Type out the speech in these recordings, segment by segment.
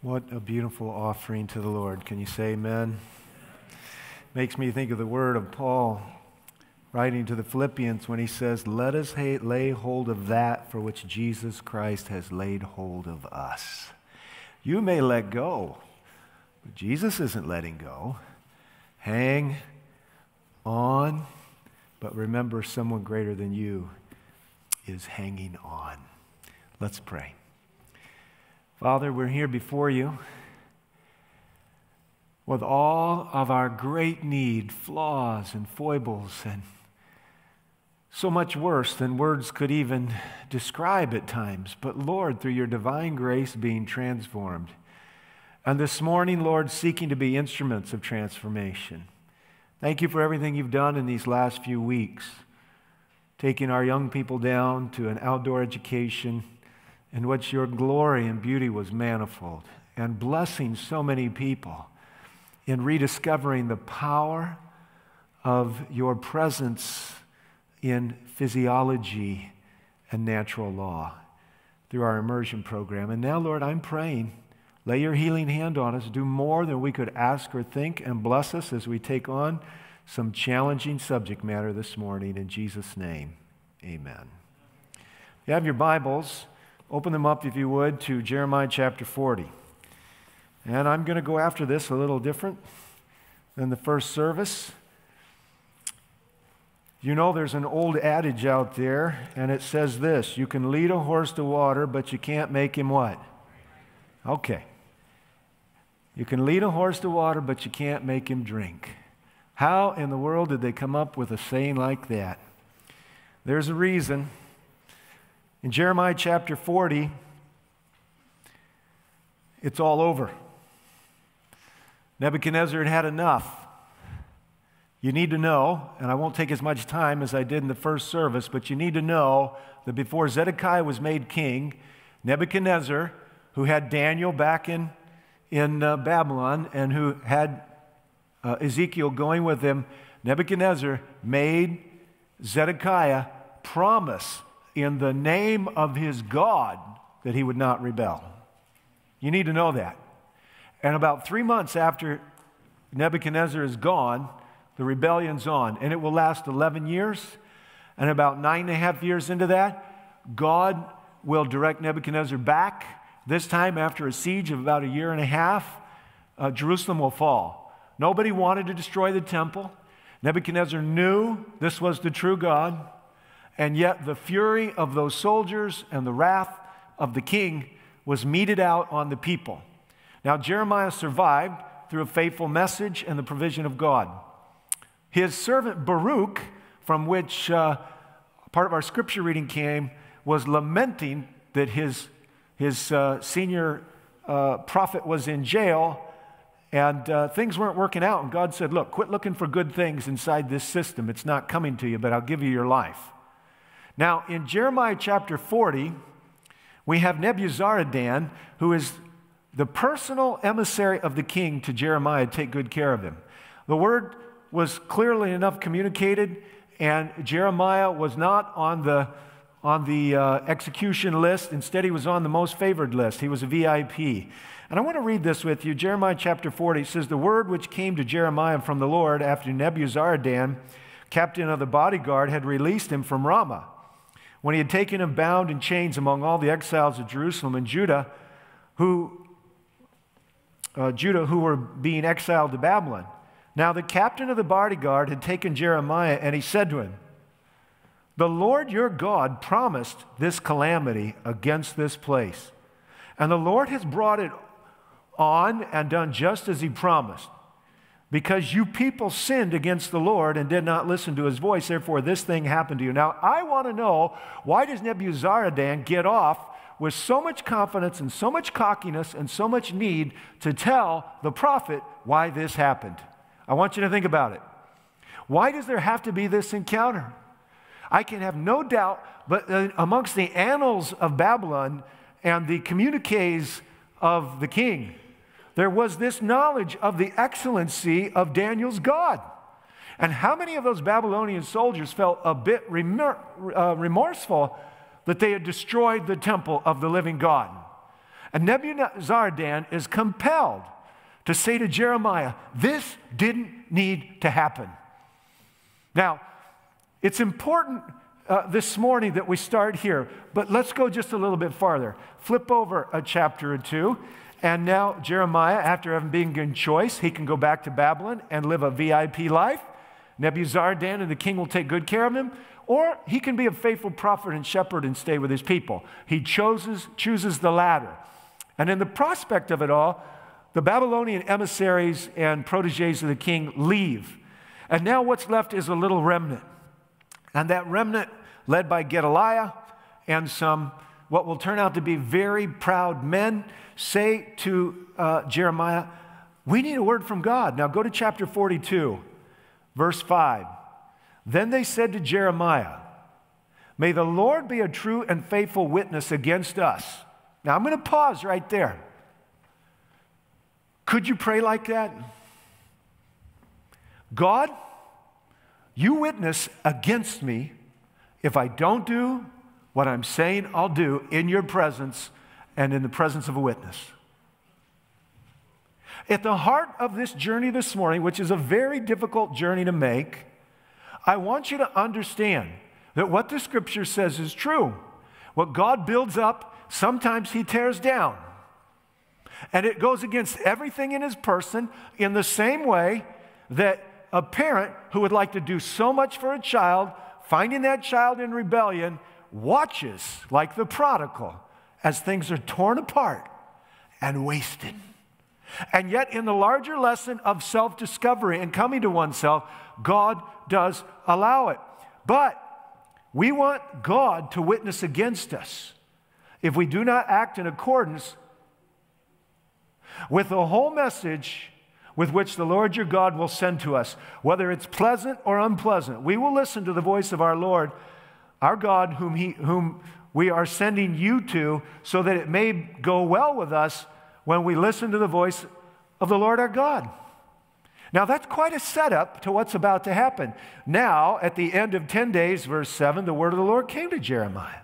What a beautiful offering to the Lord. Can you say amen? Makes me think of the word of Paul writing to the Philippians when he says, Let us lay hold of that for which Jesus Christ has laid hold of us. You may let go, but Jesus isn't letting go. Hang on, but remember someone greater than you is hanging on. Let's pray. Father, we're here before you with all of our great need, flaws and foibles, and so much worse than words could even describe at times. But Lord, through your divine grace, being transformed. And this morning, Lord, seeking to be instruments of transformation. Thank you for everything you've done in these last few weeks, taking our young people down to an outdoor education in which your glory and beauty was manifold, and blessing so many people in rediscovering the power of your presence in physiology and natural law through our immersion program. And now, Lord, I'm praying. Lay your healing hand on us. Do more than we could ask or think, and bless us as we take on some challenging subject matter this morning. In Jesus' name, amen. You have your Bibles. Open them up, if you would, to Jeremiah chapter 40. And I'm going to go after this a little different than the first service. You know, there's an old adage out there, and it says this You can lead a horse to water, but you can't make him what? Okay. You can lead a horse to water, but you can't make him drink. How in the world did they come up with a saying like that? There's a reason. In Jeremiah chapter 40, it's all over. Nebuchadnezzar had had enough. You need to know, and I won't take as much time as I did in the first service, but you need to know that before Zedekiah was made king, Nebuchadnezzar, who had Daniel back in, in uh, Babylon and who had uh, Ezekiel going with him, Nebuchadnezzar made Zedekiah promise in the name of his God that he would not rebel. You need to know that. And about three months after Nebuchadnezzar is gone, the rebellion's on, and it will last 11 years. And about nine and a half years into that, God will direct Nebuchadnezzar back. This time, after a siege of about a year and a half, uh, Jerusalem will fall. Nobody wanted to destroy the temple. Nebuchadnezzar knew this was the true God, and yet the fury of those soldiers and the wrath of the king was meted out on the people. Now, Jeremiah survived through a faithful message and the provision of God. His servant Baruch, from which uh, part of our scripture reading came, was lamenting that his, his uh, senior uh, prophet was in jail and uh, things weren't working out. And God said, Look, quit looking for good things inside this system. It's not coming to you, but I'll give you your life. Now, in Jeremiah chapter 40, we have Nebuzaradan, who is the personal emissary of the king to Jeremiah take good care of him. The word was clearly enough communicated, and Jeremiah was not on the, on the uh, execution list. Instead, he was on the most favored list. He was a VIP. And I want to read this with you. Jeremiah chapter 40 says, The word which came to Jeremiah from the Lord after Nebuzaradan, captain of the bodyguard, had released him from Ramah. When he had taken him bound in chains among all the exiles of Jerusalem and Judah, who, uh, Judah who were being exiled to Babylon. Now, the captain of the bodyguard had taken Jeremiah, and he said to him, The Lord your God promised this calamity against this place, and the Lord has brought it on and done just as he promised. Because you people sinned against the Lord and did not listen to his voice, therefore this thing happened to you. Now, I want to know why does Nebuzaradan get off with so much confidence and so much cockiness and so much need to tell the prophet why this happened? I want you to think about it. Why does there have to be this encounter? I can have no doubt, but uh, amongst the annals of Babylon and the communiques of the king, there was this knowledge of the excellency of Daniel's God. And how many of those Babylonian soldiers felt a bit remor- uh, remorseful that they had destroyed the temple of the living God? And Nebuzaradan is compelled to say to Jeremiah, This didn't need to happen. Now, it's important uh, this morning that we start here, but let's go just a little bit farther. Flip over a chapter or two, and now Jeremiah, after having been given choice, he can go back to Babylon and live a VIP life. Nebuzaradan and the king will take good care of him, or he can be a faithful prophet and shepherd and stay with his people. He chooses, chooses the latter. And in the prospect of it all, the Babylonian emissaries and proteges of the king leave. And now what's left is a little remnant. And that remnant, led by Gedaliah and some what will turn out to be very proud men, say to uh, Jeremiah, We need a word from God. Now go to chapter 42, verse 5. Then they said to Jeremiah, May the Lord be a true and faithful witness against us. Now I'm going to pause right there. Could you pray like that? God, you witness against me if I don't do what I'm saying I'll do in your presence and in the presence of a witness. At the heart of this journey this morning, which is a very difficult journey to make, I want you to understand that what the scripture says is true. What God builds up, sometimes He tears down. And it goes against everything in His person in the same way that a parent who would like to do so much for a child, finding that child in rebellion, watches like the prodigal as things are torn apart and wasted. And yet, in the larger lesson of self discovery and coming to oneself, God does allow it. But we want God to witness against us if we do not act in accordance with the whole message with which the Lord your God will send to us, whether it's pleasant or unpleasant. We will listen to the voice of our Lord, our God, whom, he, whom we are sending you to, so that it may go well with us when we listen to the voice of the Lord our God. Now, that's quite a setup to what's about to happen. Now, at the end of 10 days, verse 7, the word of the Lord came to Jeremiah.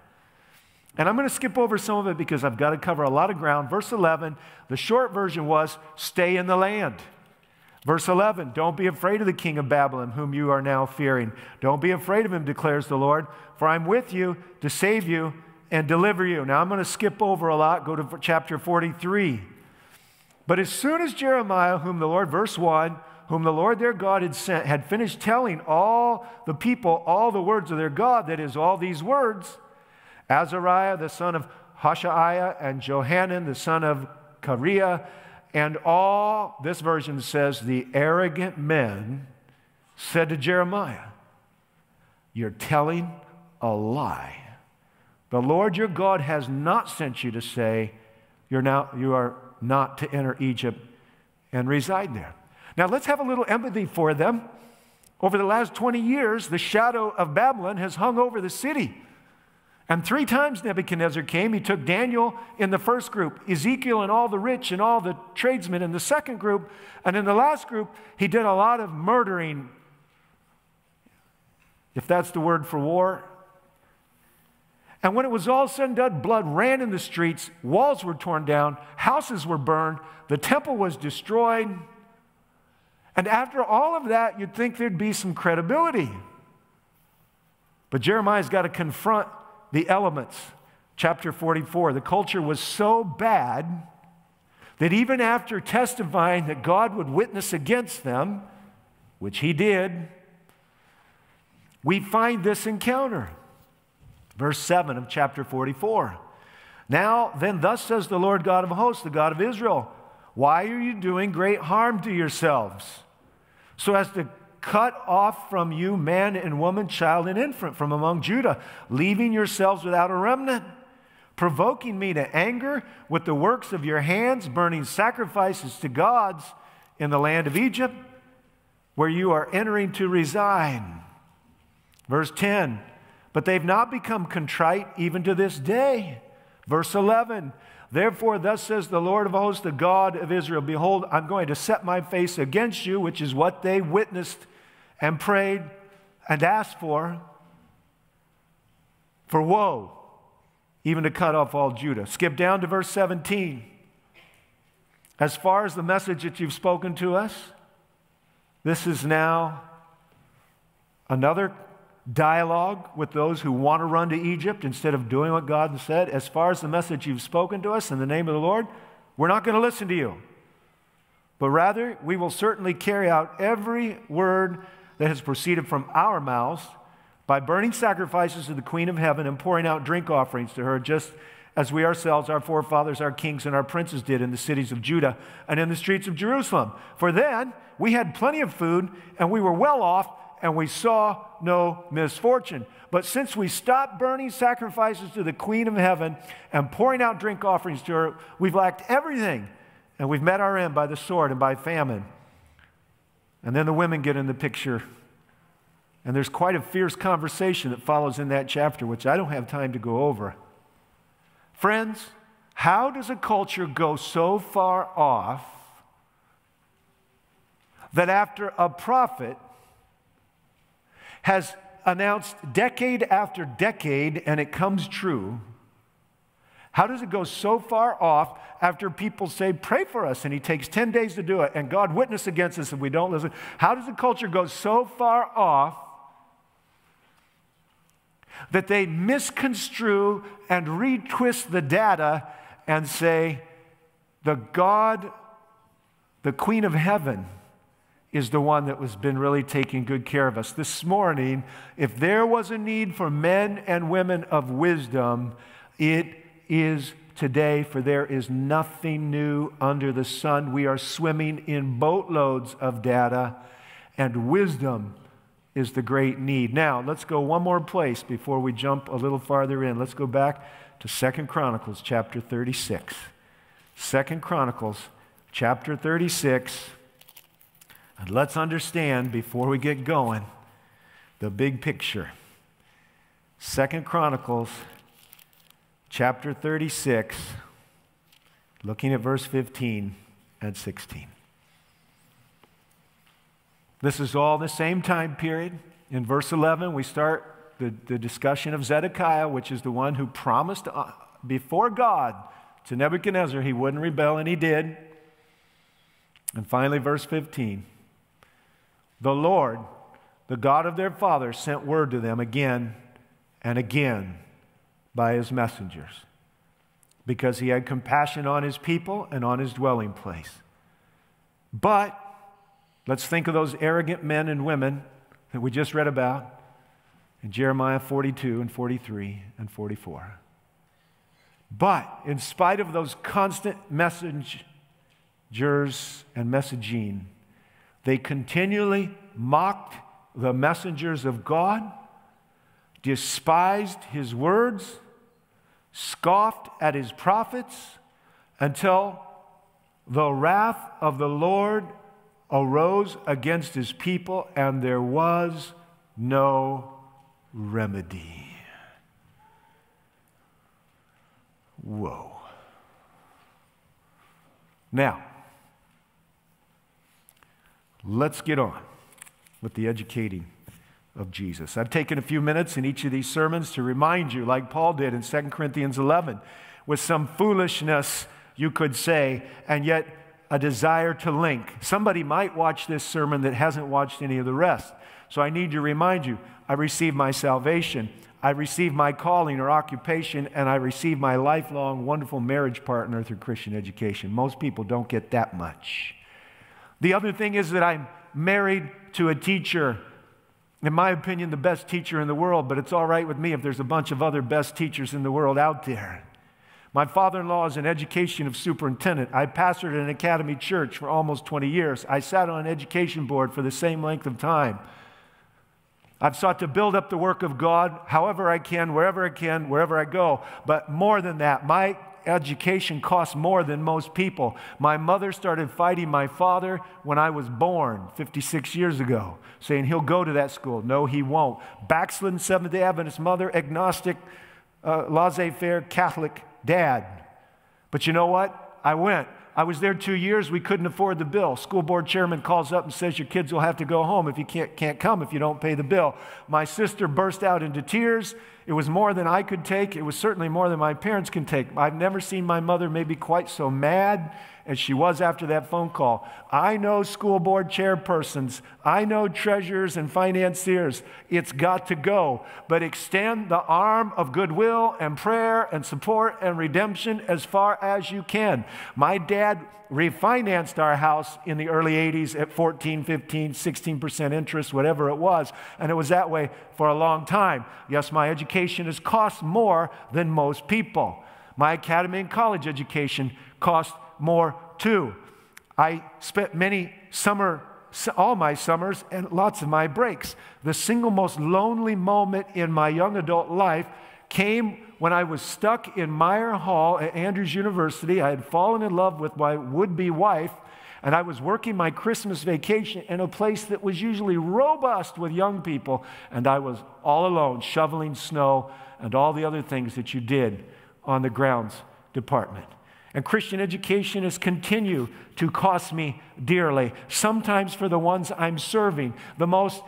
And I'm going to skip over some of it because I've got to cover a lot of ground. Verse 11, the short version was stay in the land. Verse 11, don't be afraid of the king of Babylon, whom you are now fearing. Don't be afraid of him, declares the Lord, for I'm with you to save you and deliver you. Now I'm going to skip over a lot, go to chapter 43. But as soon as Jeremiah, whom the Lord, verse 1, whom the Lord their God had sent, had finished telling all the people all the words of their God, that is, all these words, Azariah, the son of Hoshaiah, and Johanan, the son of Kareah, and all, this version says, the arrogant men said to Jeremiah, You're telling a lie. The Lord your God has not sent you to say, You're now, you are not to enter Egypt and reside there. Now let's have a little empathy for them. Over the last 20 years, the shadow of Babylon has hung over the city. And three times Nebuchadnezzar came. He took Daniel in the first group, Ezekiel and all the rich and all the tradesmen in the second group. And in the last group, he did a lot of murdering, if that's the word for war. And when it was all said and done, blood ran in the streets, walls were torn down, houses were burned, the temple was destroyed. And after all of that, you'd think there'd be some credibility. But Jeremiah's got to confront the elements. Chapter 44. The culture was so bad that even after testifying that God would witness against them, which he did, we find this encounter. Verse 7 of chapter 44. Now, then, thus says the Lord God of hosts, the God of Israel, why are you doing great harm to yourselves? So as to cut off from you man and woman, child and infant from among Judah, leaving yourselves without a remnant, provoking me to anger with the works of your hands, burning sacrifices to gods in the land of Egypt, where you are entering to reside. Verse 10 But they've not become contrite even to this day. Verse 11 Therefore, thus says the Lord of hosts, the God of Israel Behold, I'm going to set my face against you, which is what they witnessed and prayed and asked for, for woe. even to cut off all Judah. Skip down to verse 17. As far as the message that you've spoken to us, this is now another dialogue with those who want to run to Egypt instead of doing what God said. As far as the message you've spoken to us in the name of the Lord, we're not going to listen to you. But rather, we will certainly carry out every word that has proceeded from our mouths by burning sacrifices to the Queen of Heaven and pouring out drink offerings to her, just as we ourselves, our forefathers, our kings, and our princes did in the cities of Judah and in the streets of Jerusalem. For then we had plenty of food, and we were well off, and we saw no misfortune. But since we stopped burning sacrifices to the Queen of Heaven and pouring out drink offerings to her, we've lacked everything, and we've met our end by the sword and by famine. And then the women get in the picture. And there's quite a fierce conversation that follows in that chapter, which I don't have time to go over. Friends, how does a culture go so far off that after a prophet has announced decade after decade and it comes true, how does it go so far off after people say, Pray for us, and he takes 10 days to do it, and God witness against us if we don't listen? How does the culture go so far off that they misconstrue and retwist the data and say, The God, the Queen of Heaven, is the one that has been really taking good care of us. This morning, if there was a need for men and women of wisdom, it is today, for there is nothing new under the sun. We are swimming in boatloads of data, and wisdom is the great need. Now, let's go one more place before we jump a little farther in. Let's go back to Second Chronicles chapter 36. Second Chronicles chapter 36. And let's understand before we get going the big picture. Second Chronicles chapter 36, looking at verse 15 and 16. This is all the same time period. In verse 11, we start the, the discussion of Zedekiah, which is the one who promised uh, before God to Nebuchadnezzar he wouldn't rebel, and he did. And finally, verse 15 the Lord, the God of their fathers, sent word to them again and again by his messengers because he had compassion on his people and on his dwelling place. But let's think of those arrogant men and women that we just read about in Jeremiah 42 and 43 and 44. But in spite of those constant messengers and messaging, they continually mocked the messengers of God, despised his words, scoffed at his prophets until the wrath of the Lord arose against his people and there was no remedy. Whoa. Now, let's get on with the educating of Jesus. I've taken a few minutes in each of these sermons to remind you, like Paul did in 2 Corinthians 11, with some foolishness, you could say, and yet a desire to link. Somebody might watch this sermon that hasn't watched any of the rest. So I need to remind you I received my salvation, I received my calling or occupation, and I received my lifelong wonderful marriage partner through Christian education. Most people don't get that much. The other thing is that I'm married to a teacher in my opinion, the best teacher in the world, but it's all right with me if there's a bunch of other best teachers in the world out there. My father in law is an education of superintendent. I pastored an academy church for almost 20 years. I sat on an education board for the same length of time. I've sought to build up the work of God however I can, wherever I can, wherever I go. But more than that, my education costs more than most people. My mother started fighting my father when I was born 56 years ago, saying he'll go to that school. No, he won't. Backslidden Seventh day Adventist mother, agnostic, uh, laissez faire Catholic dad. But you know what? I went. I was there two years. We couldn't afford the bill. School board chairman calls up and says, Your kids will have to go home if you can't, can't come if you don't pay the bill. My sister burst out into tears It was more than I could take. It was certainly more than my parents can take. I've never seen my mother maybe quite so mad as she was after that phone call. I know school board chairpersons, I know treasurers and financiers. It's got to go. But extend the arm of goodwill and prayer and support and redemption as far as you can. My dad refinanced our house in the early 80s at 14, 15, 16% interest, whatever it was. And it was that way for a long time. Yes, my education has cost more than most people. My academy and college education cost more too. I spent many summer, all my summers and lots of my breaks. The single most lonely moment in my young adult life came when I was stuck in Meier Hall at Andrews University. I had fallen in love with my would be wife, and I was working my Christmas vacation in a place that was usually robust with young people, and I was all alone shoveling snow and all the other things that you did on the grounds department. And Christian education has continued to cost me dearly, sometimes for the ones I'm serving. The most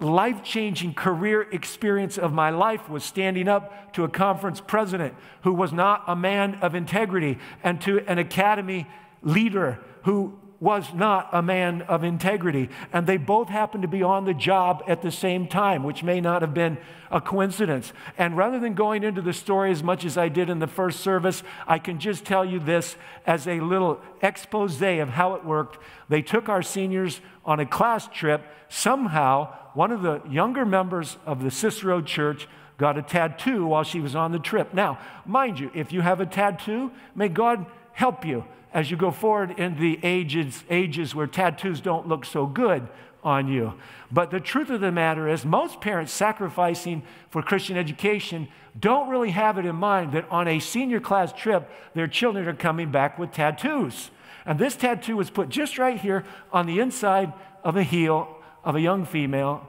life changing career experience of my life was standing up to a conference president who was not a man of integrity and to an academy leader who was not a man of integrity. And they both happened to be on the job at the same time, which may not have been a coincidence. And rather than going into the story as much as I did in the first service, I can just tell you this as a little expose of how it worked. They took our seniors on a class trip. Somehow, one of the younger members of the Cicero Church got a tattoo while she was on the trip. Now, mind you, if you have a tattoo, may God help you as you go forward in the ages, ages where tattoos don't look so good on you. But the truth of the matter is, most parents sacrificing for Christian education don't really have it in mind that on a senior class trip, their children are coming back with tattoos. And this tattoo was put just right here on the inside of a heel of a young female,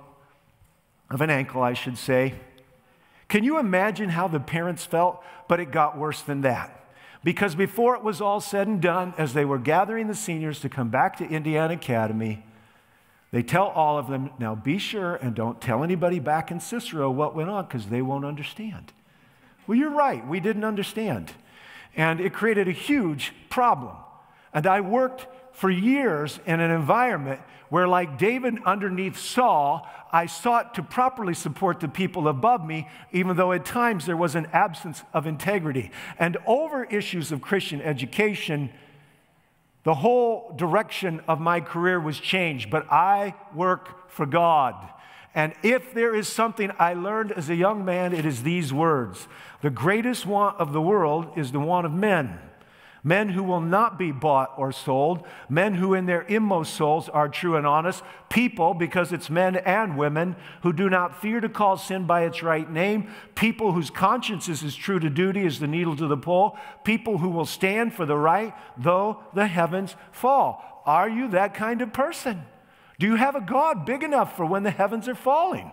of an ankle, I should say. Can you imagine how the parents felt? But it got worse than that. Because before it was all said and done, as they were gathering the seniors to come back to Indiana Academy, they tell all of them, now be sure and don't tell anybody back in Cicero what went on because they won't understand. Well, you're right, we didn't understand. And it created a huge problem. And I worked for years in an environment where, like David underneath Saul, I sought to properly support the people above me, even though at times there was an absence of integrity. And over issues of Christian education, the whole direction of my career was changed, but I work for God. And if there is something I learned as a young man, it is these words The greatest want of the world is the want of men men who will not be bought or sold, men who in their inmost souls are true and honest, people, because it's men and women, who do not fear to call sin by its right name, people whose conscience is as true to duty as the needle to the pole, people who will stand for the right though the heavens fall. Are you that kind of person? Do you have a God big enough for when the heavens are falling?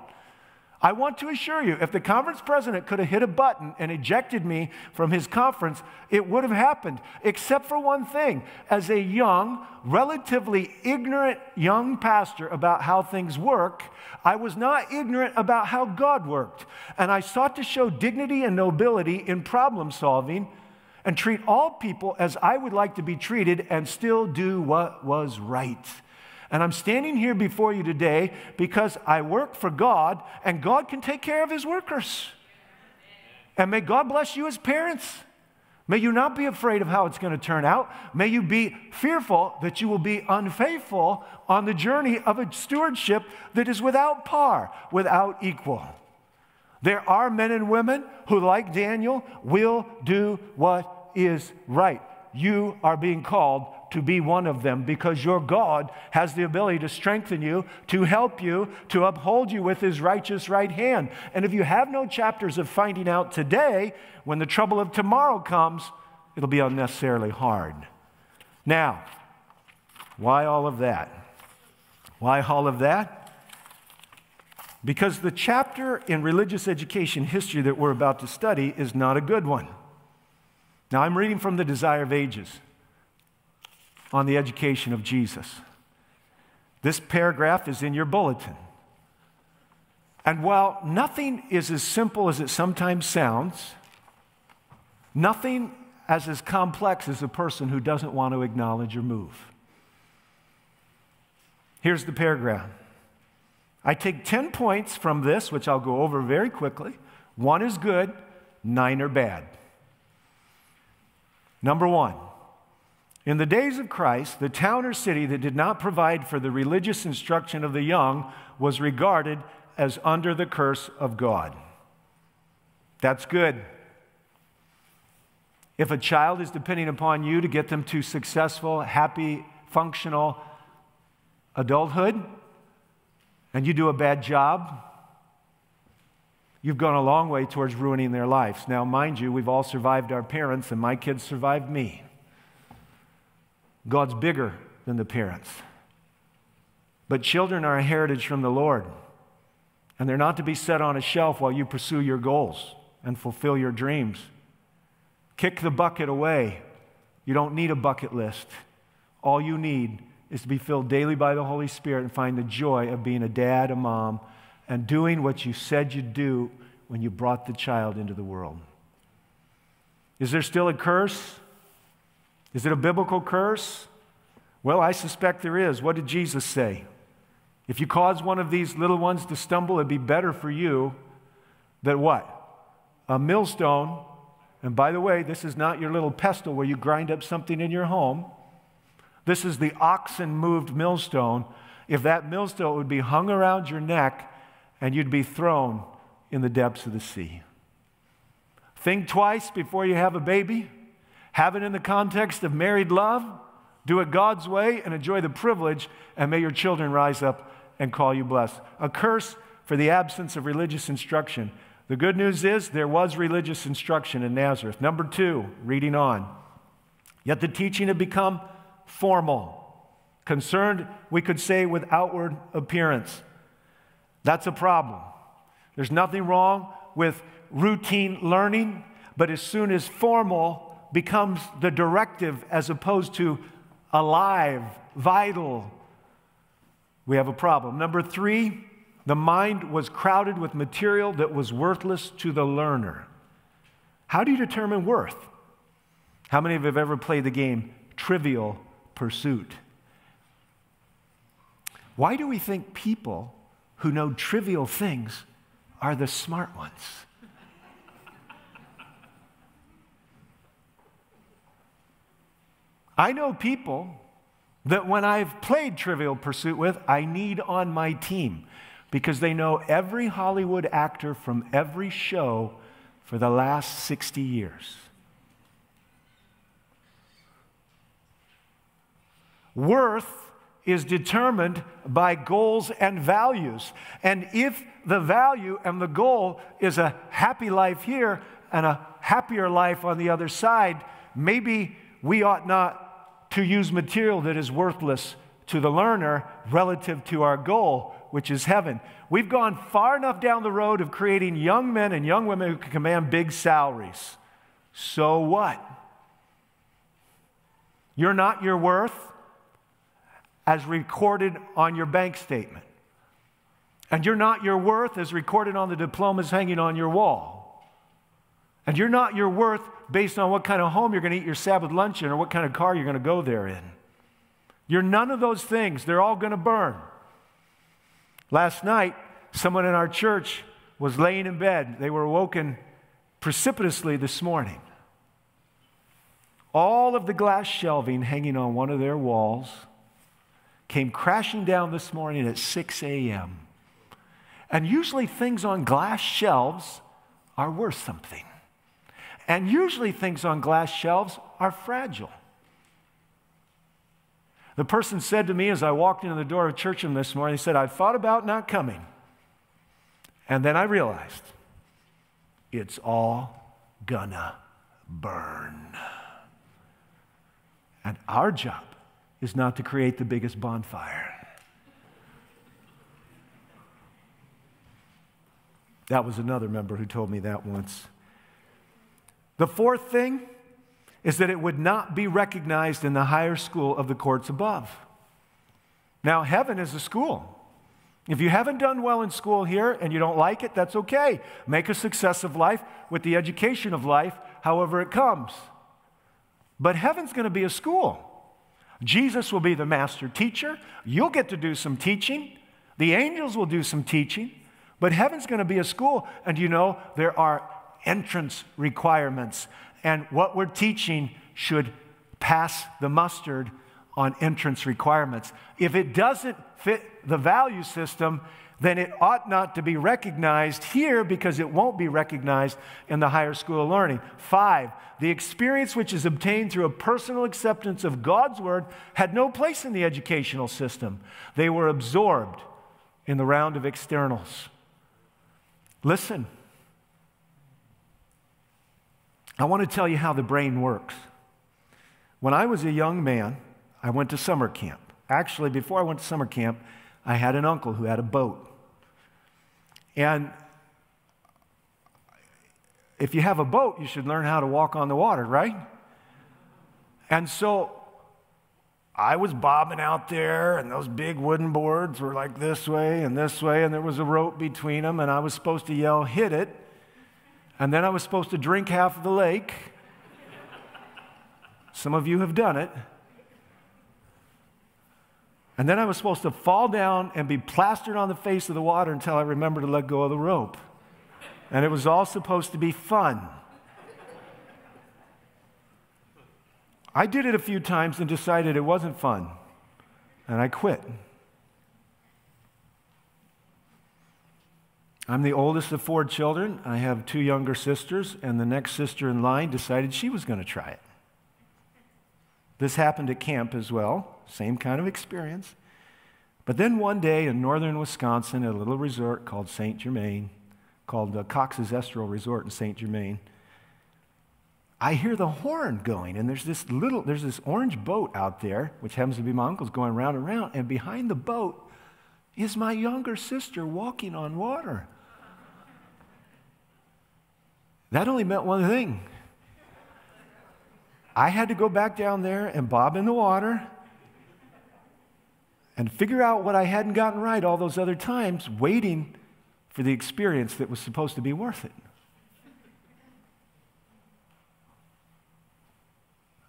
I want to assure you, if the conference president could have hit a button and ejected me from his conference, it would have happened, except for one thing. As a young, relatively ignorant young pastor about how things work, I was not ignorant about how God worked. And I sought to show dignity and nobility in problem solving and treat all people as I would like to be treated and still do what was right. And I'm standing here before you today because I work for God and God can take care of his workers. And may God bless you as parents. May you not be afraid of how it's going to turn out. May you be fearful that you will be unfaithful on the journey of a stewardship that is without par, without equal. There are men and women who, like Daniel, will do what is right. You are being called to be one of them because your God has the ability to strengthen you, to help you, to uphold you with his righteous right hand. And if you have no chapters of finding out today, when the trouble of tomorrow comes, it'll be unnecessarily hard. Now, why all of that? Why all of that? Because the chapter in religious education history that we're about to study is not a good one. Now, I'm reading from the Desire of Ages on the education of Jesus. This paragraph is in your bulletin. And while nothing is as simple as it sometimes sounds, nothing as as complex as a person who doesn't want to acknowledge or move. Here's the paragraph. I take 10 points from this, which I'll go over very quickly. One is good, nine are bad. Number one, in the days of Christ, the town or city that did not provide for the religious instruction of the young was regarded as under the curse of God. That's good. If a child is depending upon you to get them to successful, happy, functional adulthood, and you do a bad job, you've gone a long way towards ruining their lives. Now, mind you, we've all survived our parents, and my kids survived me. God's bigger than the parents. But children are a heritage from the Lord. And they're not to be set on a shelf while you pursue your goals and fulfill your dreams. Kick the bucket away. You don't need a bucket list. All you need is to be filled daily by the Holy Spirit and find the joy of being a dad, a mom, and doing what you said you'd do when you brought the child into the world. Is there still a curse? Is it a biblical curse? Well, I suspect there is. What did Jesus say? If you cause one of these little ones to stumble, it'd be better for you that what? A millstone. And by the way, this is not your little pestle where you grind up something in your home. This is the oxen moved millstone. If that millstone would be hung around your neck and you'd be thrown in the depths of the sea. Think twice before you have a baby. Have it in the context of married love. Do it God's way and enjoy the privilege, and may your children rise up and call you blessed. A curse for the absence of religious instruction. The good news is there was religious instruction in Nazareth. Number two, reading on. Yet the teaching had become formal, concerned, we could say, with outward appearance. That's a problem. There's nothing wrong with routine learning, but as soon as formal becomes the directive as opposed to alive, vital, we have a problem. Number three, the mind was crowded with material that was worthless to the learner. How do you determine worth? How many of you have ever played the game Trivial Pursuit? Why do we think people who know trivial things are the smart ones? I know people that when I've played Trivial Pursuit with, I need on my team because they know every Hollywood actor from every show for the last 60 years. Worth is determined by goals and values. And if the value and the goal is a happy life here and a happier life on the other side, maybe we ought not to use material that is worthless to the learner relative to our goal, which is heaven. We've gone far enough down the road of creating young men and young women who can command big salaries. So what? You're not your worth as recorded on your bank statement. And you're not your worth as recorded on the diplomas hanging on your wall. And you're not your worth based on what kind of home you're going to eat your Sabbath lunch in or what kind of car you're going to go there in. You're none of those things. They're all going to burn. Last night, someone in our church was laying in bed. They were awoken precipitously this morning. All of the glass shelving hanging on one of their walls came crashing down this morning at 6 a.m. And usually, things on glass shelves are worth something. And usually, things on glass shelves are fragile. The person said to me as I walked into the door of Churcham this morning, he said, I thought about not coming. And then I realized it's all gonna burn. And our job is not to create the biggest bonfire. That was another member who told me that once. The fourth thing is that it would not be recognized in the higher school of the courts above. Now, heaven is a school. If you haven't done well in school here and you don't like it, that's okay. Make a success of life with the education of life, however it comes. But heaven's going to be a school. Jesus will be the master teacher. You'll get to do some teaching. The angels will do some teaching. But heaven's going to be a school. And you know, there are entrance requirements. And what we're teaching should pass the mustard on entrance requirements. If it doesn't fit the value system, then it ought not to be recognized here because it won't be recognized in the higher school of learning. Five, the experience which is obtained through a personal acceptance of God's word had no place in the educational system. They were absorbed in the round of externals. Listen, I want to tell you how the brain works. When I was a young man, I went to summer camp. Actually, before I went to summer camp, I had an uncle who had a boat. And if you have a boat, you should learn how to walk on the water, right? And so I was bobbing out there, and those big wooden boards were like this way and this way, and there was a rope between them, and I was supposed to yell, hit it. And then I was supposed to drink half of the lake. Some of you have done it. And then I was supposed to fall down and be plastered on the face of the water until I remembered to let go of the rope. And it was all supposed to be fun. I did it a few times and decided it wasn't fun, and I quit. I'm the oldest of four children. I have two younger sisters, and the next sister in line decided she was going to try it. This happened at camp as well, same kind of experience. But then one day in northern Wisconsin, at a little resort called St. Germain, called the Cox's Estral Resort in St. Germain, I hear the horn going, and there's this little, there's this orange boat out there, which happens to be my uncle's going round and round, and behind the boat is my younger sister walking on water. That only meant one thing I had to go back down there and bob in the water and figure out what I hadn't gotten right all those other times, waiting for the experience that was supposed to be worth it.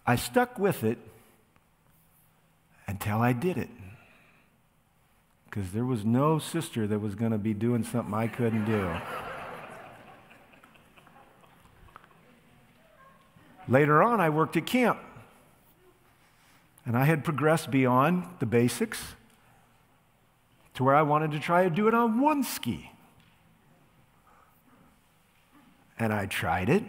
I stuck with it until I did it. Because there was no sister that was going to be doing something I couldn't do. Later on, I worked at camp. And I had progressed beyond the basics to where I wanted to try to do it on one ski. And I tried it.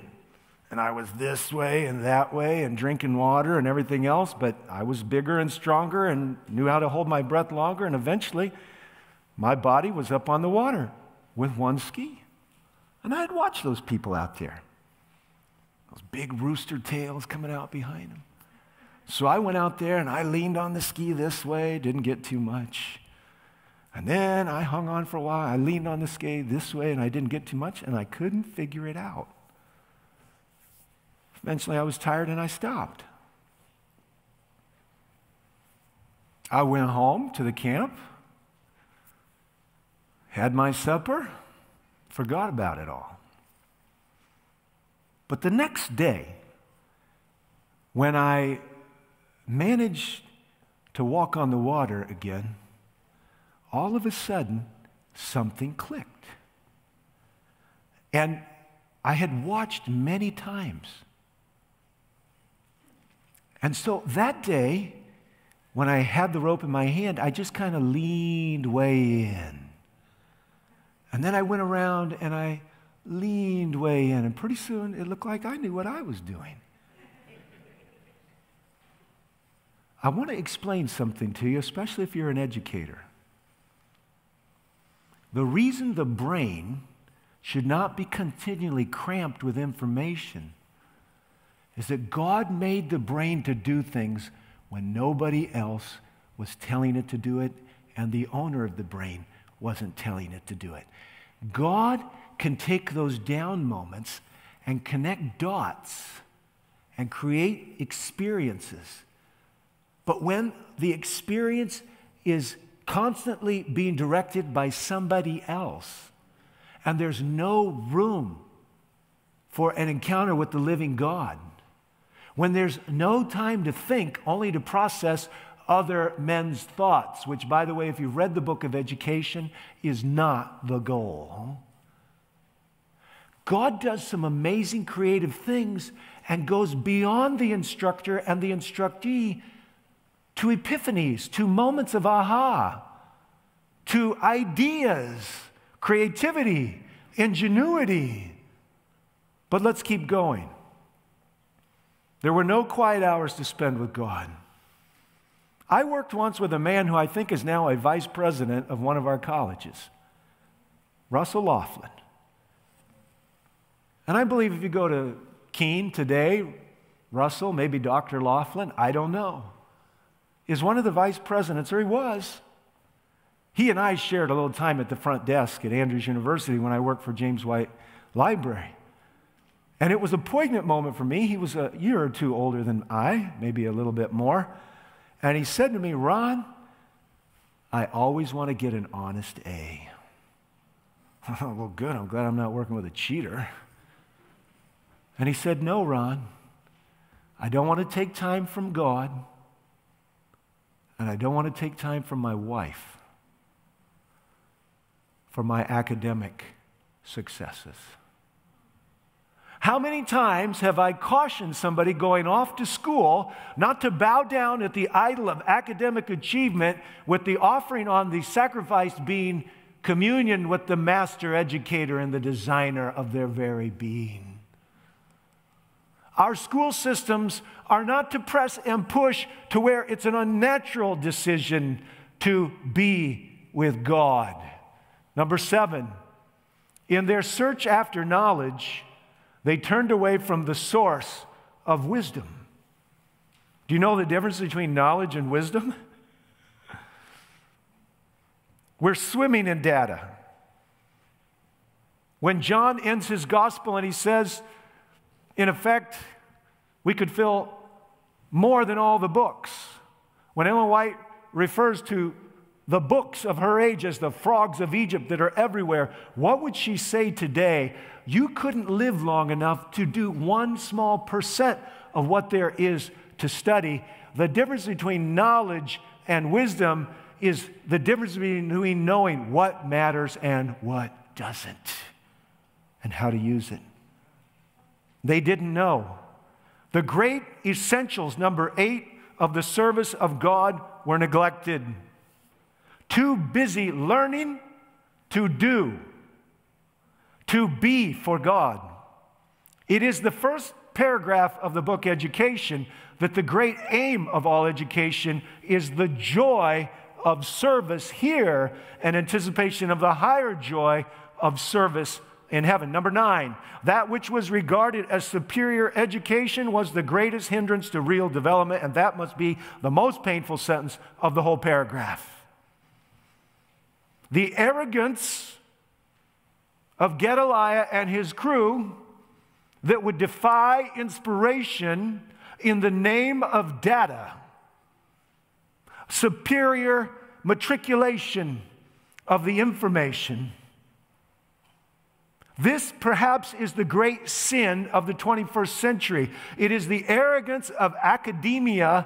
And I was this way and that way and drinking water and everything else, but I was bigger and stronger and knew how to hold my breath longer. And eventually, my body was up on the water with one ski. And I had watched those people out there. Those big rooster tails coming out behind him. So I went out there and I leaned on the ski this way, didn't get too much. And then I hung on for a while. I leaned on the ski this way and I didn't get too much and I couldn't figure it out. Eventually I was tired and I stopped. I went home to the camp, had my supper, forgot about it all. But the next day, when I managed to walk on the water again, all of a sudden, something clicked. And I had watched many times. And so that day, when I had the rope in my hand, I just kind of leaned way in. And then I went around and I leaned way in, and pretty soon it looked like I knew what I was doing. I want to explain something to you, especially if you're an educator. The reason the brain should not be continually cramped with information is that God made the brain to do things when nobody else was telling it to do it, and the owner of the brain wasn't telling it to do it. God can take those down moments and connect dots and create experiences. But when the experience is constantly being directed by somebody else. And there's no room for an encounter with the living God. When there's no time to think, only to process other men's thoughts, which, by the way, if you've read the book of education, is not the goal. God does some amazing creative things and goes beyond the instructor and the instructee to epiphanies, to moments of aha, to ideas, creativity, ingenuity. But let's keep going. There were no quiet hours to spend with God. I worked once with a man who I think is now a vice president of one of our colleges, Russell Laughlin. And I believe if you go to Keene today, Russell, maybe Dr. Laughlin, I don't know is one of the vice presidents, or he was. He and I shared a little time at the front desk at Andrews University when I worked for James White Library. And it was a poignant moment for me. He was a year or two older than I, maybe a little bit more. And he said to me, Ron, I always want to get an honest A. well, good. I'm glad I'm not working with a cheater. And he said, No, Ron, I don't want to take time from God. And I don't want to take time from my wife for my academic successes. How many times have I cautioned somebody going off to school not to bow down at the idol of academic achievement with the offering on the sacrifice being communion with the master educator and the designer of their very being? Our school systems are not to press and push to where it's an unnatural decision to be with God. Number seven, in their search after knowledge, they turned away from the source of wisdom. Do you know the difference between knowledge and wisdom? We're swimming in data. When John ends his gospel and he says, in effect, we could fill more than all the books. When Ellen White refers to the books of her age as the frogs of Egypt that are everywhere, what would she say today? You couldn't live long enough to do one small percent of what there is to study. The difference between knowledge and wisdom is the difference between knowing what matters and what doesn't, and how to use it. They didn't know. The great essentials, number eight, of the service of God were neglected. Too busy learning to do, to be for God. It is the first paragraph of the book Education that the great aim of all education is the joy of service here and anticipation of the higher joy of service in heaven. Number nine, that which was regarded as superior education was the greatest hindrance to real development, and that must be the most painful sentence of the whole paragraph. The arrogance of Gedaliah and his crew that would defy inspiration in the name of data, superior matriculation of the information this perhaps is the great sin of the 21st century. It is the arrogance of academia.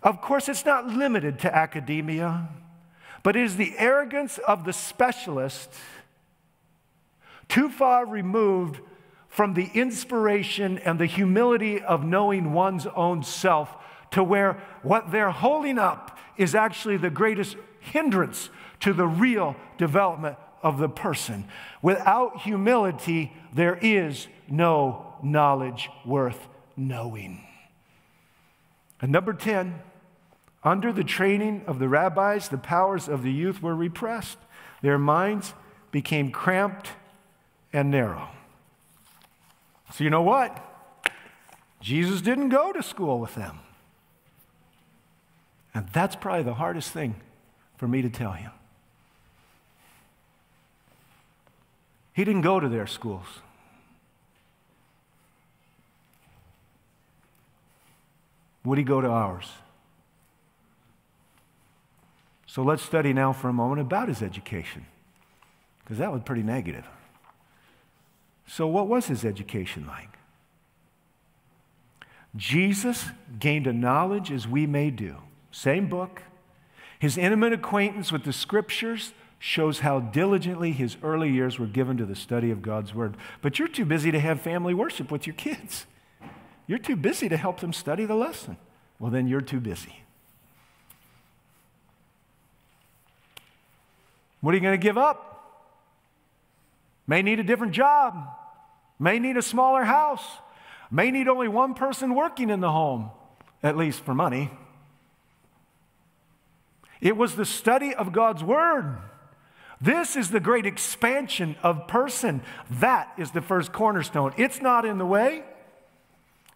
Of course, it's not limited to academia, but it is the arrogance of the specialist too far removed from the inspiration and the humility of knowing one's own self to where what they're holding up is actually the greatest hindrance to the real development of the person. Without humility, there is no knowledge worth knowing. And number 10, under the training of the rabbis, the powers of the youth were repressed. Their minds became cramped and narrow. So, you know what? Jesus didn't go to school with them. And that's probably the hardest thing for me to tell you. He didn't go to their schools. Would he go to ours? So let's study now for a moment about his education, because that was pretty negative. So, what was his education like? Jesus gained a knowledge as we may do. Same book. His intimate acquaintance with the scriptures shows how diligently his early years were given to the study of God's word. But you're too busy to have family worship with your kids. You're too busy to help them study the lesson. Well, then you're too busy. What are you going to give up? May need a different job, may need a smaller house, may need only one person working in the home, at least for money. It was the study of God's Word. This is the great expansion of person. That is the first cornerstone. It's not in the way.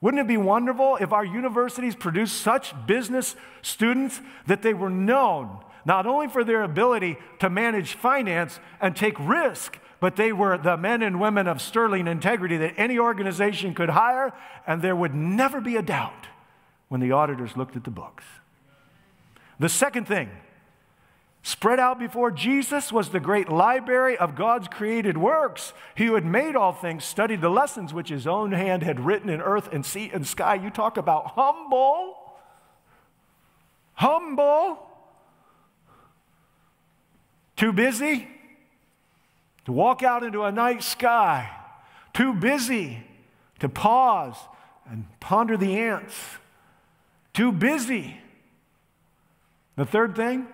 Wouldn't it be wonderful if our universities produced such business students that they were known not only for their ability to manage finance and take risk, but they were the men and women of sterling integrity that any organization could hire, and there would never be a doubt when the auditors looked at the books. The second thing, spread out before Jesus was the great library of God's created works. He who had made all things studied the lessons which his own hand had written in earth and sea and sky. You talk about humble. Humble. Too busy to walk out into a night sky. Too busy to pause and ponder the ants. Too busy the third thing,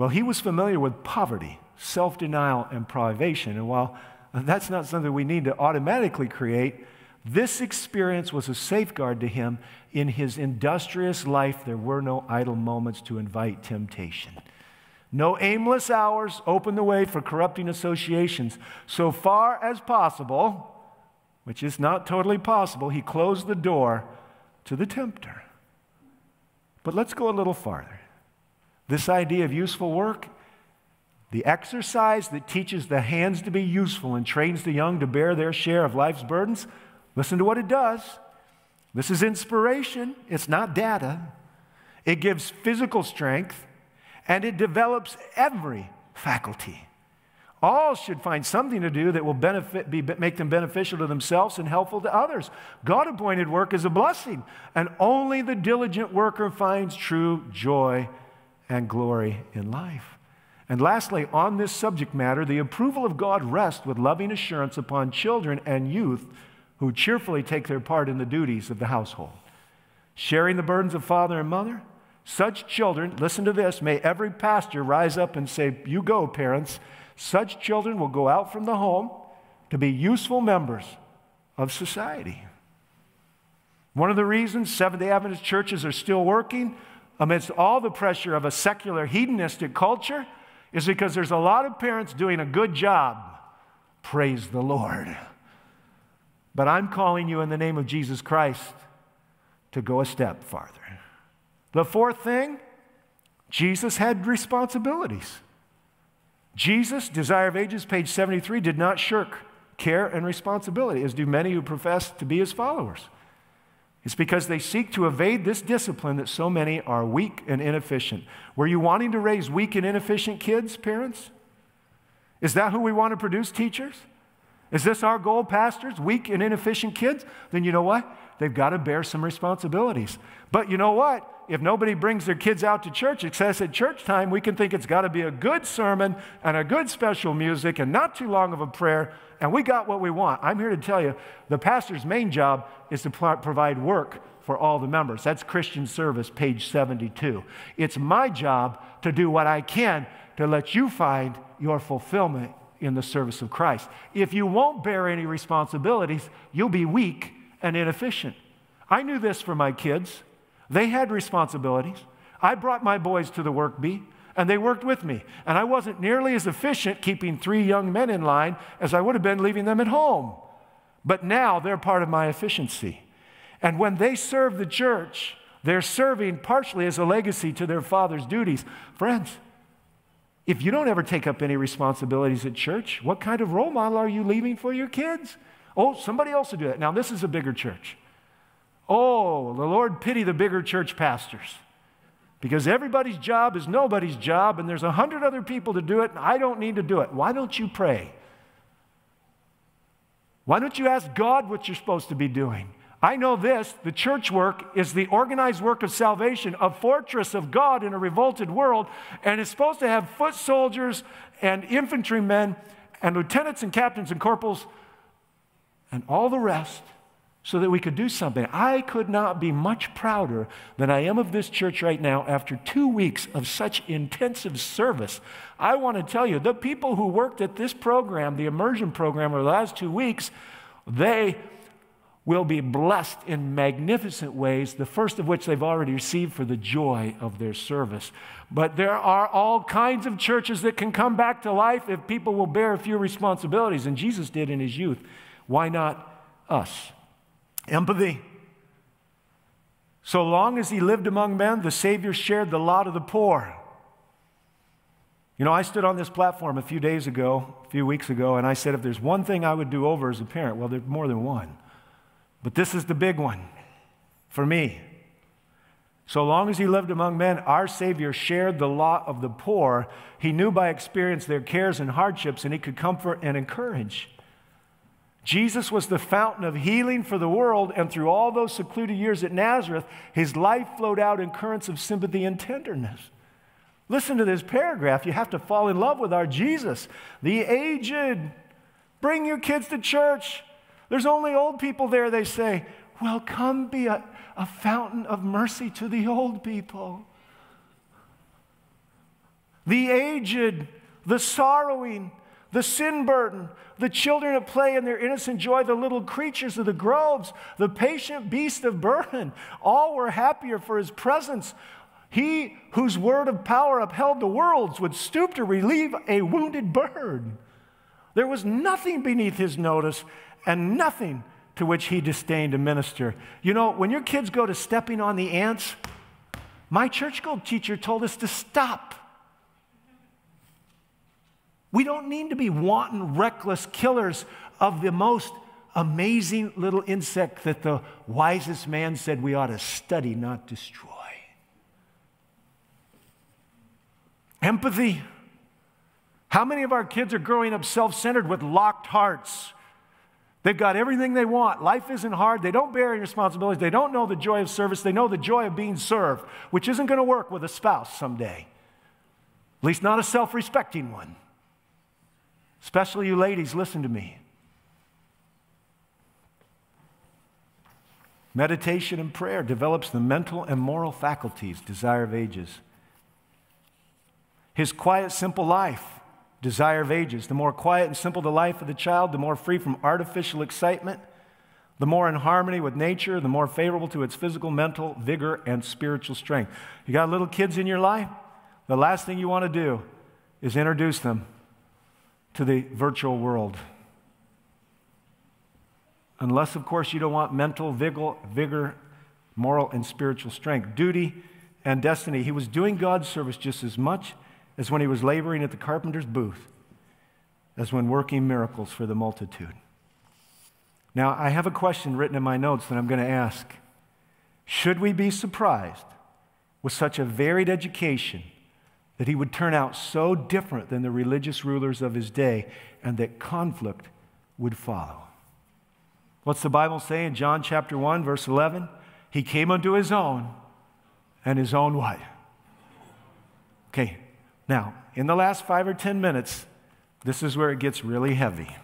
well, he was familiar with poverty, self denial, and privation. And while that's not something we need to automatically create, this experience was a safeguard to him. In his industrious life, there were no idle moments to invite temptation. No aimless hours opened the way for corrupting associations. So far as possible, which is not totally possible, he closed the door to the tempter. But let's go a little farther. This idea of useful work, the exercise that teaches the hands to be useful and trains the young to bear their share of life's burdens, listen to what it does. This is inspiration, it's not data. It gives physical strength and it develops every faculty. All should find something to do that will benefit, be, make them beneficial to themselves and helpful to others. God appointed work is a blessing, and only the diligent worker finds true joy and glory in life. And lastly, on this subject matter, the approval of God rests with loving assurance upon children and youth who cheerfully take their part in the duties of the household. Sharing the burdens of father and mother, such children, listen to this, may every pastor rise up and say, You go, parents such children will go out from the home to be useful members of society. One of the reasons Seventh day Adventist churches are still working amidst all the pressure of a secular hedonistic culture is because there's a lot of parents doing a good job. Praise the Lord. But I'm calling you in the name of Jesus Christ to go a step farther. The fourth thing, Jesus had responsibilities. Jesus, Desire of Ages, page 73, did not shirk care and responsibility, as do many who profess to be his followers. It's because they seek to evade this discipline that so many are weak and inefficient. Were you wanting to raise weak and inefficient kids, parents? Is that who we want to produce, teachers? Is this our goal, pastors? Weak and inefficient kids? Then you know what? They've got to bear some responsibilities. But you know what? if nobody brings their kids out to church, says at church time, we can think it's got to be a good sermon and a good special music and not too long of a prayer, and we got what we want. I'm here to tell you the pastor's main job is to provide work for all the members. That's Christian service, page 72. It's my job to do what I can to let you find your fulfillment in the service of Christ. If you won't bear any responsibilities, you'll be weak and inefficient. I knew this for my kids. They had responsibilities. I brought my boys to the work bee, and they worked with me. And I wasn't nearly as efficient keeping three young men in line as I would have been leaving them at home. But now they're part of my efficiency. And when they serve the church, they're serving partially as a legacy to their father's duties. Friends, if you don't ever take up any responsibilities at church, what kind of role model are you leaving for your kids? Oh, somebody else will do that. Now, this is a bigger church. Oh, the Lord pity the bigger church pastors. Because everybody's job is nobody's job, and there's a hundred other people to do it, and I don't need to do it. Why don't you pray? Why don't you ask God what you're supposed to be doing? I know this the church work is the organized work of salvation, a fortress of God in a revolted world, and it's supposed to have foot soldiers and infantrymen and lieutenants and captains and corporals and all the rest so that we could do something. I could not be much prouder than I am of this church right now after two weeks of such intensive service. I want to tell you, the people who worked at this program, the immersion program, over the last two weeks, they will be blessed in magnificent ways, the first of which they've already received for the joy of their service. But there are all kinds of churches that can come back to life if people will bear a few responsibilities, and Jesus did in his youth. Why not us? Empathy. So long as he lived among men, the Savior shared the lot of the poor. You know, I stood on this platform a few days ago, a few weeks ago, and I said, if there's one thing I would do over as a parent, well, there's more than one. But this is the big one for me. So long as he lived among men, our Savior shared the lot of the poor. He knew by experience their cares and hardships, and he could comfort and encourage. Jesus was the fountain of healing for the world, and through all those secluded years at Nazareth, his life flowed out in currents of sympathy and tenderness. Listen to this paragraph. You have to fall in love with our Jesus. The aged, bring your kids to church. There's only old people there, they say. Well, come be a, a fountain of mercy to the old people. The aged, the sorrowing, the sin burden, the children at play in their innocent joy, the little creatures of the groves, the patient beast of burden, all were happier for his presence. He whose word of power upheld the worlds would stoop to relieve a wounded bird. There was nothing beneath his notice and nothing to which he disdained to minister. You know, when your kids go to stepping on the ants, my church school teacher told us to stop. We don't need to be wanton, reckless killers of the most amazing little insect that the wisest man said we ought to study, not destroy. Empathy. How many of our kids are growing up self centered with locked hearts? They've got everything they want. Life isn't hard. They don't bear any responsibilities. They don't know the joy of service. They know the joy of being served, which isn't going to work with a spouse someday, at least not a self respecting one. Especially you ladies, listen to me. Meditation and prayer develops the mental and moral faculties, desire of ages. His quiet, simple life, desire of ages. The more quiet and simple the life of the child, the more free from artificial excitement, the more in harmony with nature, the more favorable to its physical, mental vigor, and spiritual strength. You got little kids in your life? The last thing you want to do is introduce them to the virtual world. Unless, of course, you don't want mental vigor, vigor, moral, and spiritual strength. Duty and destiny. He was doing God's service just as much as when he was laboring at the carpenter's booth, as when working miracles for the multitude. Now, I have a question written in my notes that I'm going to ask. Should we be surprised with such a varied education that he would turn out so different than the religious rulers of his day and that conflict would follow. What's the Bible say in John chapter 1, verse 11? He came unto his own, and his own what? Okay, now, in the last five or 10 minutes, this is where it gets really heavy.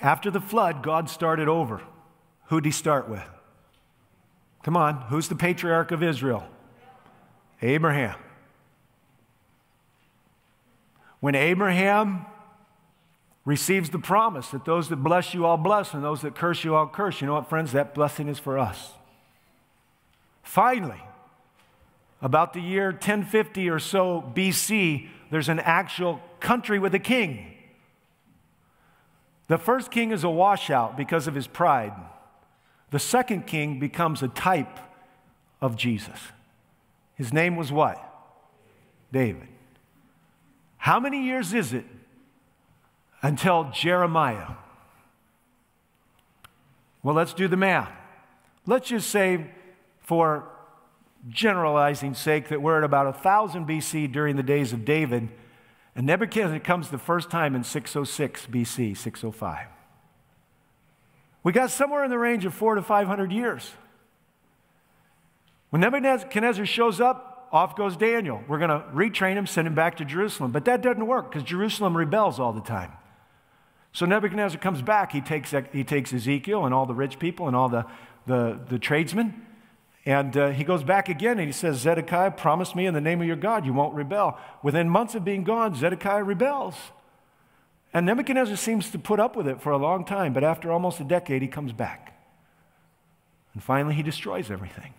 After the flood, God started over. Who'd he start with? Come on, who's the patriarch of Israel? Abraham. When Abraham receives the promise that those that bless you, I'll bless, and those that curse you, I'll curse, you know what, friends? That blessing is for us. Finally, about the year 1050 or so BC, there's an actual country with a king. The first king is a washout because of his pride. The second king becomes a type of Jesus. His name was what? David. How many years is it until Jeremiah? Well, let's do the math. let's just say, for generalizing sake, that we're at about 1000 BC during the days of David, and Nebuchadnezzar comes the first time in 606 BC, 605. We got somewhere in the range of four to 500 years. When Nebuchadnezzar shows up, off goes Daniel. We're going to retrain him, send him back to Jerusalem. But that doesn't work because Jerusalem rebels all the time. So Nebuchadnezzar comes back. He takes, he takes Ezekiel and all the rich people and all the, the, the tradesmen. And uh, he goes back again and he says, Zedekiah, promise me in the name of your God you won't rebel. Within months of being gone, Zedekiah rebels. And Nebuchadnezzar seems to put up with it for a long time, but after almost a decade, he comes back. And finally, he destroys everything.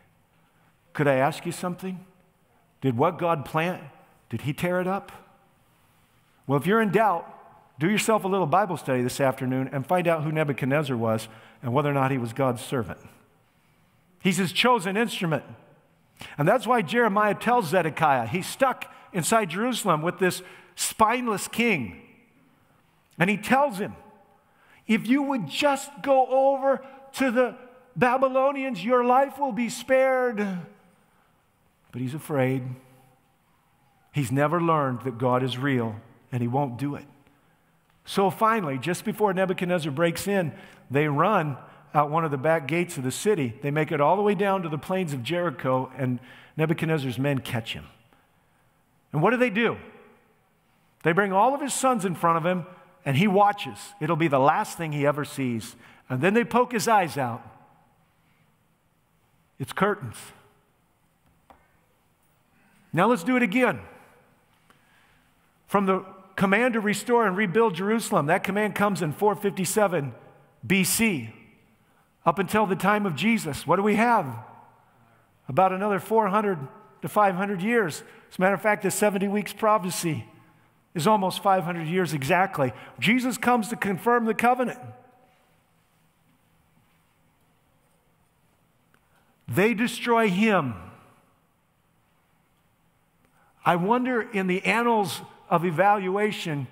Could I ask you something? Did what God plant, did he tear it up? Well, if you're in doubt, do yourself a little Bible study this afternoon and find out who Nebuchadnezzar was and whether or not he was God's servant. He's his chosen instrument. And that's why Jeremiah tells Zedekiah he's stuck inside Jerusalem with this spineless king. And he tells him, if you would just go over to the Babylonians, your life will be spared. But he's afraid. He's never learned that God is real, and he won't do it. So finally, just before Nebuchadnezzar breaks in, they run out one of the back gates of the city. They make it all the way down to the plains of Jericho, and Nebuchadnezzar's men catch him. And what do they do? They bring all of his sons in front of him and he watches. It'll be the last thing he ever sees. And then they poke his eyes out. It's curtains. Now let's do it again. From the command to restore and rebuild Jerusalem, that command comes in 457 BC. Up until the time of Jesus, what do we have? About another 400 to 500 years. As a matter of fact, the 70 weeks prophecy is almost 500 years exactly. Jesus comes to confirm the covenant. They destroy him. I wonder in the annals of evaluation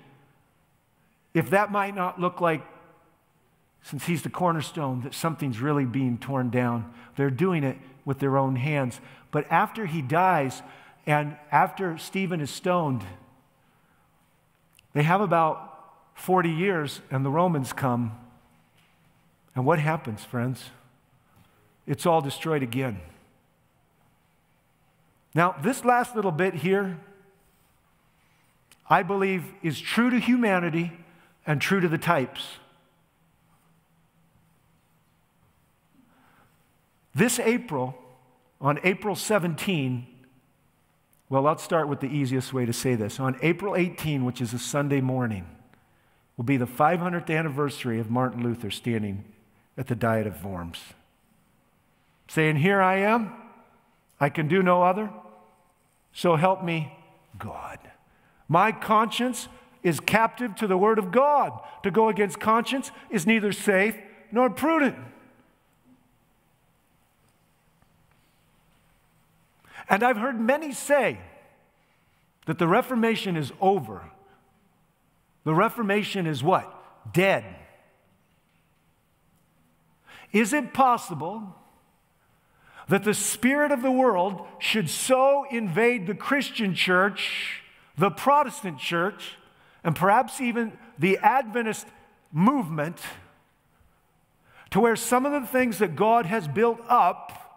if that might not look like, since he's the cornerstone, that something's really being torn down. They're doing it with their own hands. But after he dies and after Stephen is stoned, they have about 40 years, and the Romans come. And what happens, friends? It's all destroyed again. Now, this last little bit here, I believe, is true to humanity and true to the types. This April, on April 17, well, let's start with the easiest way to say this. On April 18, which is a Sunday morning, will be the 500th anniversary of Martin Luther standing at the Diet of Worms, saying, Here I am, I can do no other, so help me God. My conscience is captive to the Word of God. To go against conscience is neither safe nor prudent. And I've heard many say that the Reformation is over. The Reformation is what? Dead. Is it possible that the spirit of the world should so invade the Christian church, the Protestant church, and perhaps even the Adventist movement to where some of the things that God has built up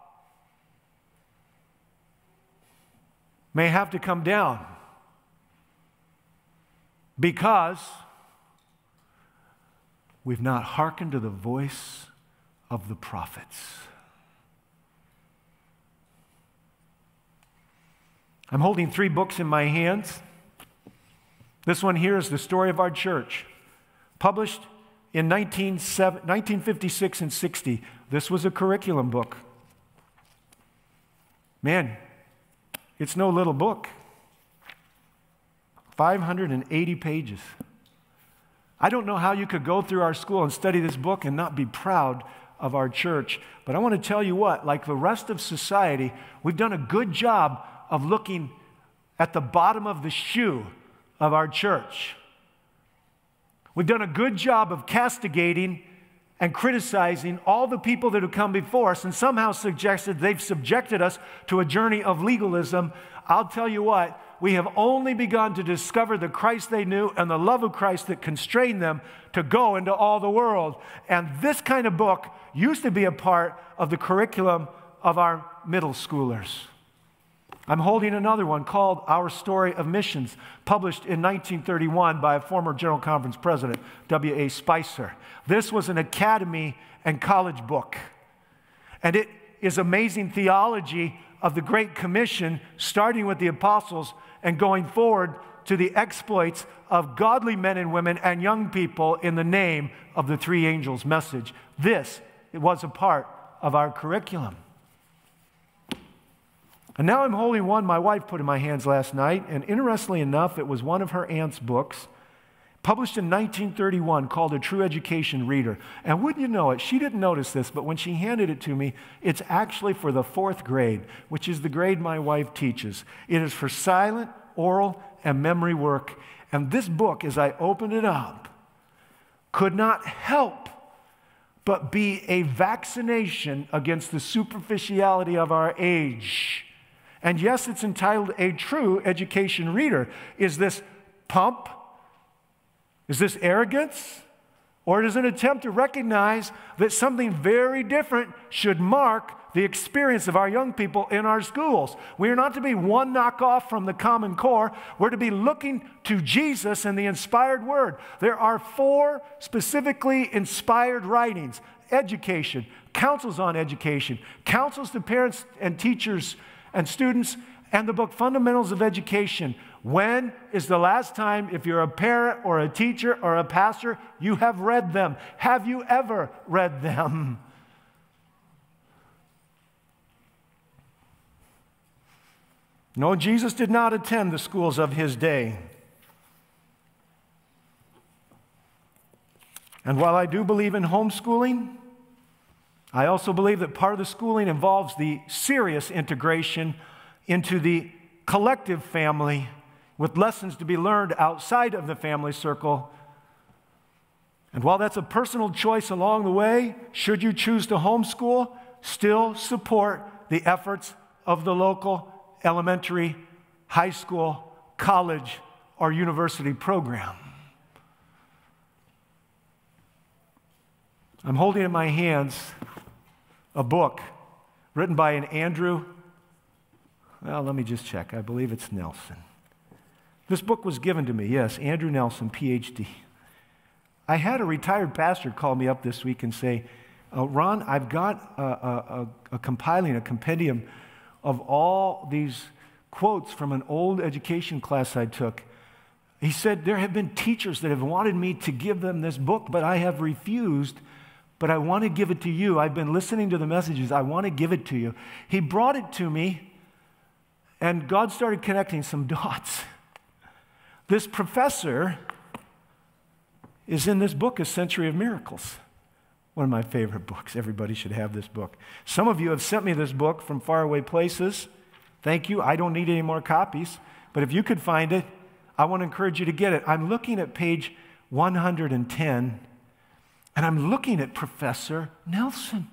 may have to come down because we've not hearkened to the voice of the prophets. I'm holding three books in my hands. This one here is the story of our church, published in 1956 and 60. This was a curriculum book. Man, it's no little book 580 pages. I don't know how you could go through our school and study this book and not be proud of our church. But I want to tell you what, like the rest of society, we've done a good job of looking at the bottom of the shoe of our church. We've done a good job of castigating and criticizing all the people that have come before us and somehow suggested they've subjected us to a journey of legalism, I'll tell you what, we have only begun to discover the Christ they knew and the love of Christ that constrained them to go into all the world. And this kind of book used to be a part of the curriculum of our middle schoolers. I'm holding another one called Our Story of Missions, published in 1931 by a former General Conference president, W.A. Spicer. This was an academy and college book. And it is amazing theology of the Great Commission, starting with the apostles and going forward to the exploits of godly men and women and young people in the name of the three angels' message. This was a part of our curriculum. And now I'm holding one my wife put in my hands last night, and interestingly enough, it was one of her aunt's books, published in 1931, called A True Education Reader. And wouldn't you know it, she didn't notice this, but when she handed it to me, it's actually for the fourth grade, which is the grade my wife teaches. It is for silent, oral, and memory work. And this book, as I opened it up, could not help but be a vaccination against the superficiality of our age and yes, it's entitled A True Education Reader. Is this pump? Is this arrogance? Or is it an attempt to recognize that something very different should mark the experience of our young people in our schools? We are not to be one knockoff from the Common Core. We're to be looking to Jesus and the inspired word. There are four specifically inspired writings education, counsels on education, counsels to parents and teachers and students and the book Fundamentals of Education. When is the last time, if you're a parent or a teacher or a pastor, you have read them? Have you ever read them? No, Jesus did not attend the schools of his day. And while I do believe in homeschooling, I also believe that part of the schooling involves the serious integration into the collective family with lessons to be learned outside of the family circle. And while that's a personal choice along the way, should you choose to homeschool, still support the efforts of the local elementary, high school, college, or university program. I'm holding in my hands a book written by an Andrew, well, let me just check. I believe it's Nelson. This book was given to me, yes, Andrew Nelson, PhD. I had a retired pastor call me up this week and say, uh, Ron, I've got a, a, a, compiling, a compendium of all these quotes from an old education class I took. He said, There have been teachers that have wanted me to give them this book, but I have refused but I want to give it to you. I've been listening to the messages. I want to give it to you. He brought it to me, and God started connecting some dots. This professor is in this book, A Century of Miracles. One of my favorite books. Everybody should have this book. Some of you have sent me this book from faraway places. Thank you. I don't need any more copies. But if you could find it, I want to encourage you to get it. I'm looking at page 110 and I'm looking at Professor Nelson.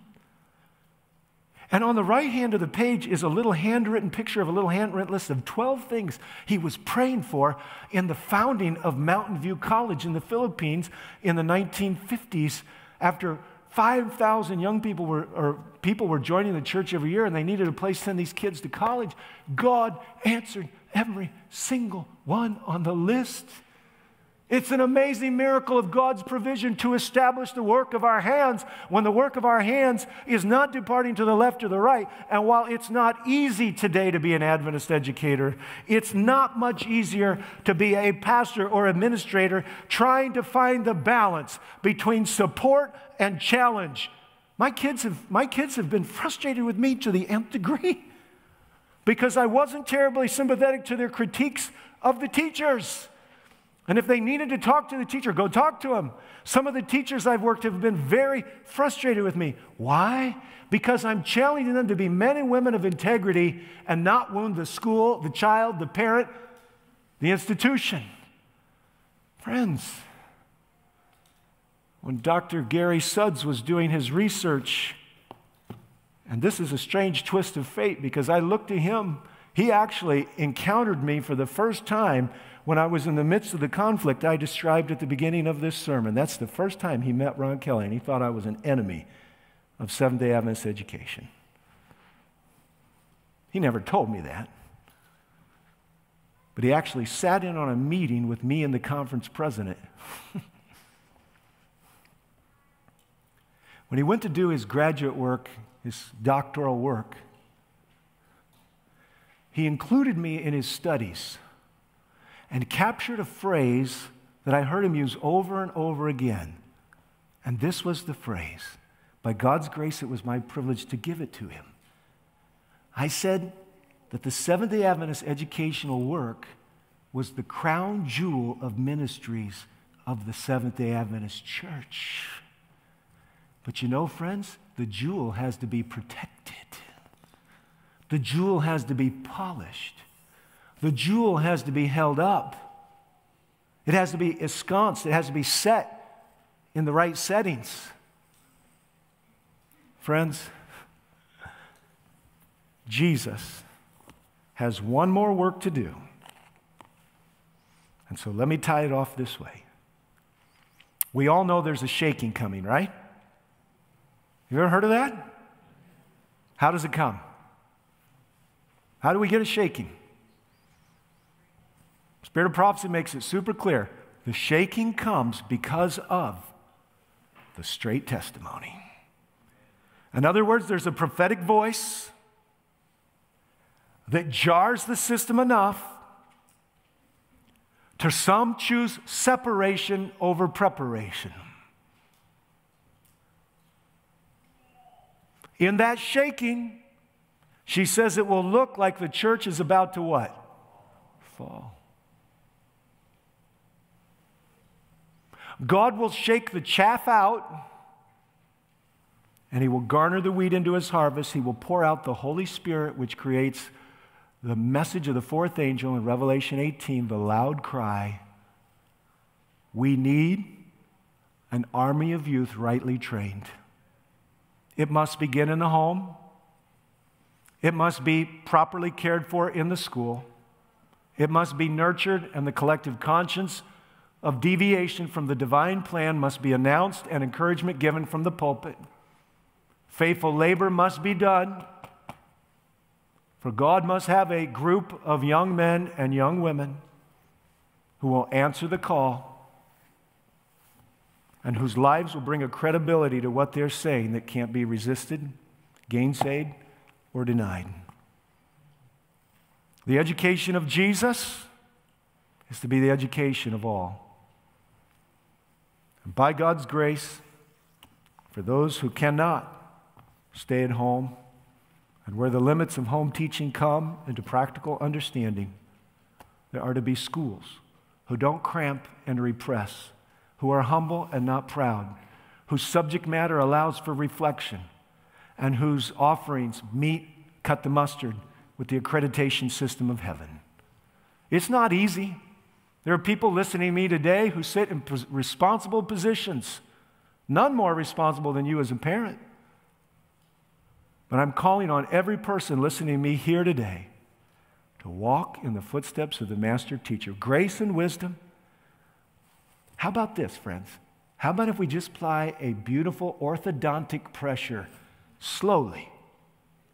And on the right hand of the page is a little handwritten picture of a little handwritten list of 12 things he was praying for in the founding of Mountain View College in the Philippines in the 1950s after 5,000 young people were, or people were joining the church every year and they needed a place to send these kids to college. God answered every single one on the list. It's an amazing miracle of God's provision to establish the work of our hands when the work of our hands is not departing to the left or the right. And while it's not easy today to be an Adventist educator, it's not much easier to be a pastor or administrator trying to find the balance between support and challenge. My kids have, my kids have been frustrated with me to the nth degree because I wasn't terribly sympathetic to their critiques of the teachers. And if they needed to talk to the teacher, go talk to him. Some of the teachers I've worked with have been very frustrated with me. Why? Because I'm challenging them to be men and women of integrity and not wound the school, the child, the parent, the institution. Friends, when Dr. Gary Sudds was doing his research. And this is a strange twist of fate because I looked to him. He actually encountered me for the first time when I was in the midst of the conflict I described at the beginning of this sermon. That's the first time he met Ron Kelly, and he thought I was an enemy of Seventh day Adventist education. He never told me that. But he actually sat in on a meeting with me and the conference president. when he went to do his graduate work, his doctoral work, he included me in his studies and captured a phrase that I heard him use over and over again. And this was the phrase. By God's grace, it was my privilege to give it to him. I said that the Seventh day Adventist educational work was the crown jewel of ministries of the Seventh day Adventist church. But you know, friends, the jewel has to be protected, the jewel has to be polished, the jewel has to be held up. It has to be ensconced, it has to be set in the right settings. Friends, Jesus has one more work to do. And so let me tie it off this way. We all know there's a shaking coming, right? You ever heard of that? How does it come? How do we get a shaking? Spirit of prophecy makes it super clear. The shaking comes because of the straight testimony. In other words, there's a prophetic voice that jars the system enough to some choose separation over preparation. In that shaking, she says it will look like the church is about to what? Fall. God will shake the chaff out and he will garner the wheat into his harvest. He will pour out the Holy Spirit, which creates the message of the fourth angel in Revelation 18, the loud cry We need an army of youth rightly trained. It must begin in the home, it must be properly cared for in the school, it must be nurtured, and the collective conscience of deviation from the divine plan must be announced and encouragement given from the pulpit. Faithful labor must be done for God must have a group of young men and young women who will answer the call and whose lives will bring a credibility to what they're saying that can't be resisted, gainsaid, or denied. The education of Jesus is to be the education of all. By God's grace, for those who cannot stay at home, and where the limits of home teaching come into practical understanding, there are to be schools who don't cramp and repress, who are humble and not proud, whose subject matter allows for reflection, and whose offerings meet, cut the mustard with the accreditation system of heaven. It's not easy. There are people listening to me today who sit in responsible positions, none more responsible than you as a parent. But I'm calling on every person listening to me here today to walk in the footsteps of the master teacher. Grace and wisdom. How about this, friends? How about if we just apply a beautiful orthodontic pressure slowly,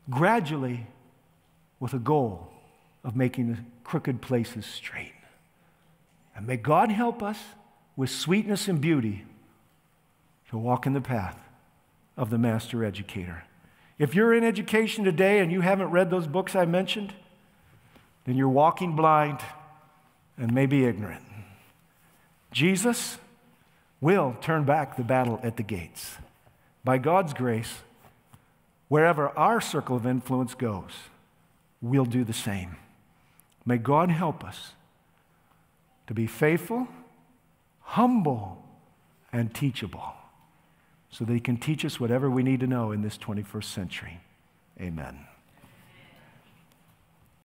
gradually, with a goal of making the crooked places straight? And may God help us with sweetness and beauty to walk in the path of the master educator. If you're in education today and you haven't read those books I mentioned, then you're walking blind and maybe ignorant. Jesus will turn back the battle at the gates. By God's grace, wherever our circle of influence goes, we'll do the same. May God help us to be faithful, humble, and teachable so that He can teach us whatever we need to know in this 21st century. Amen.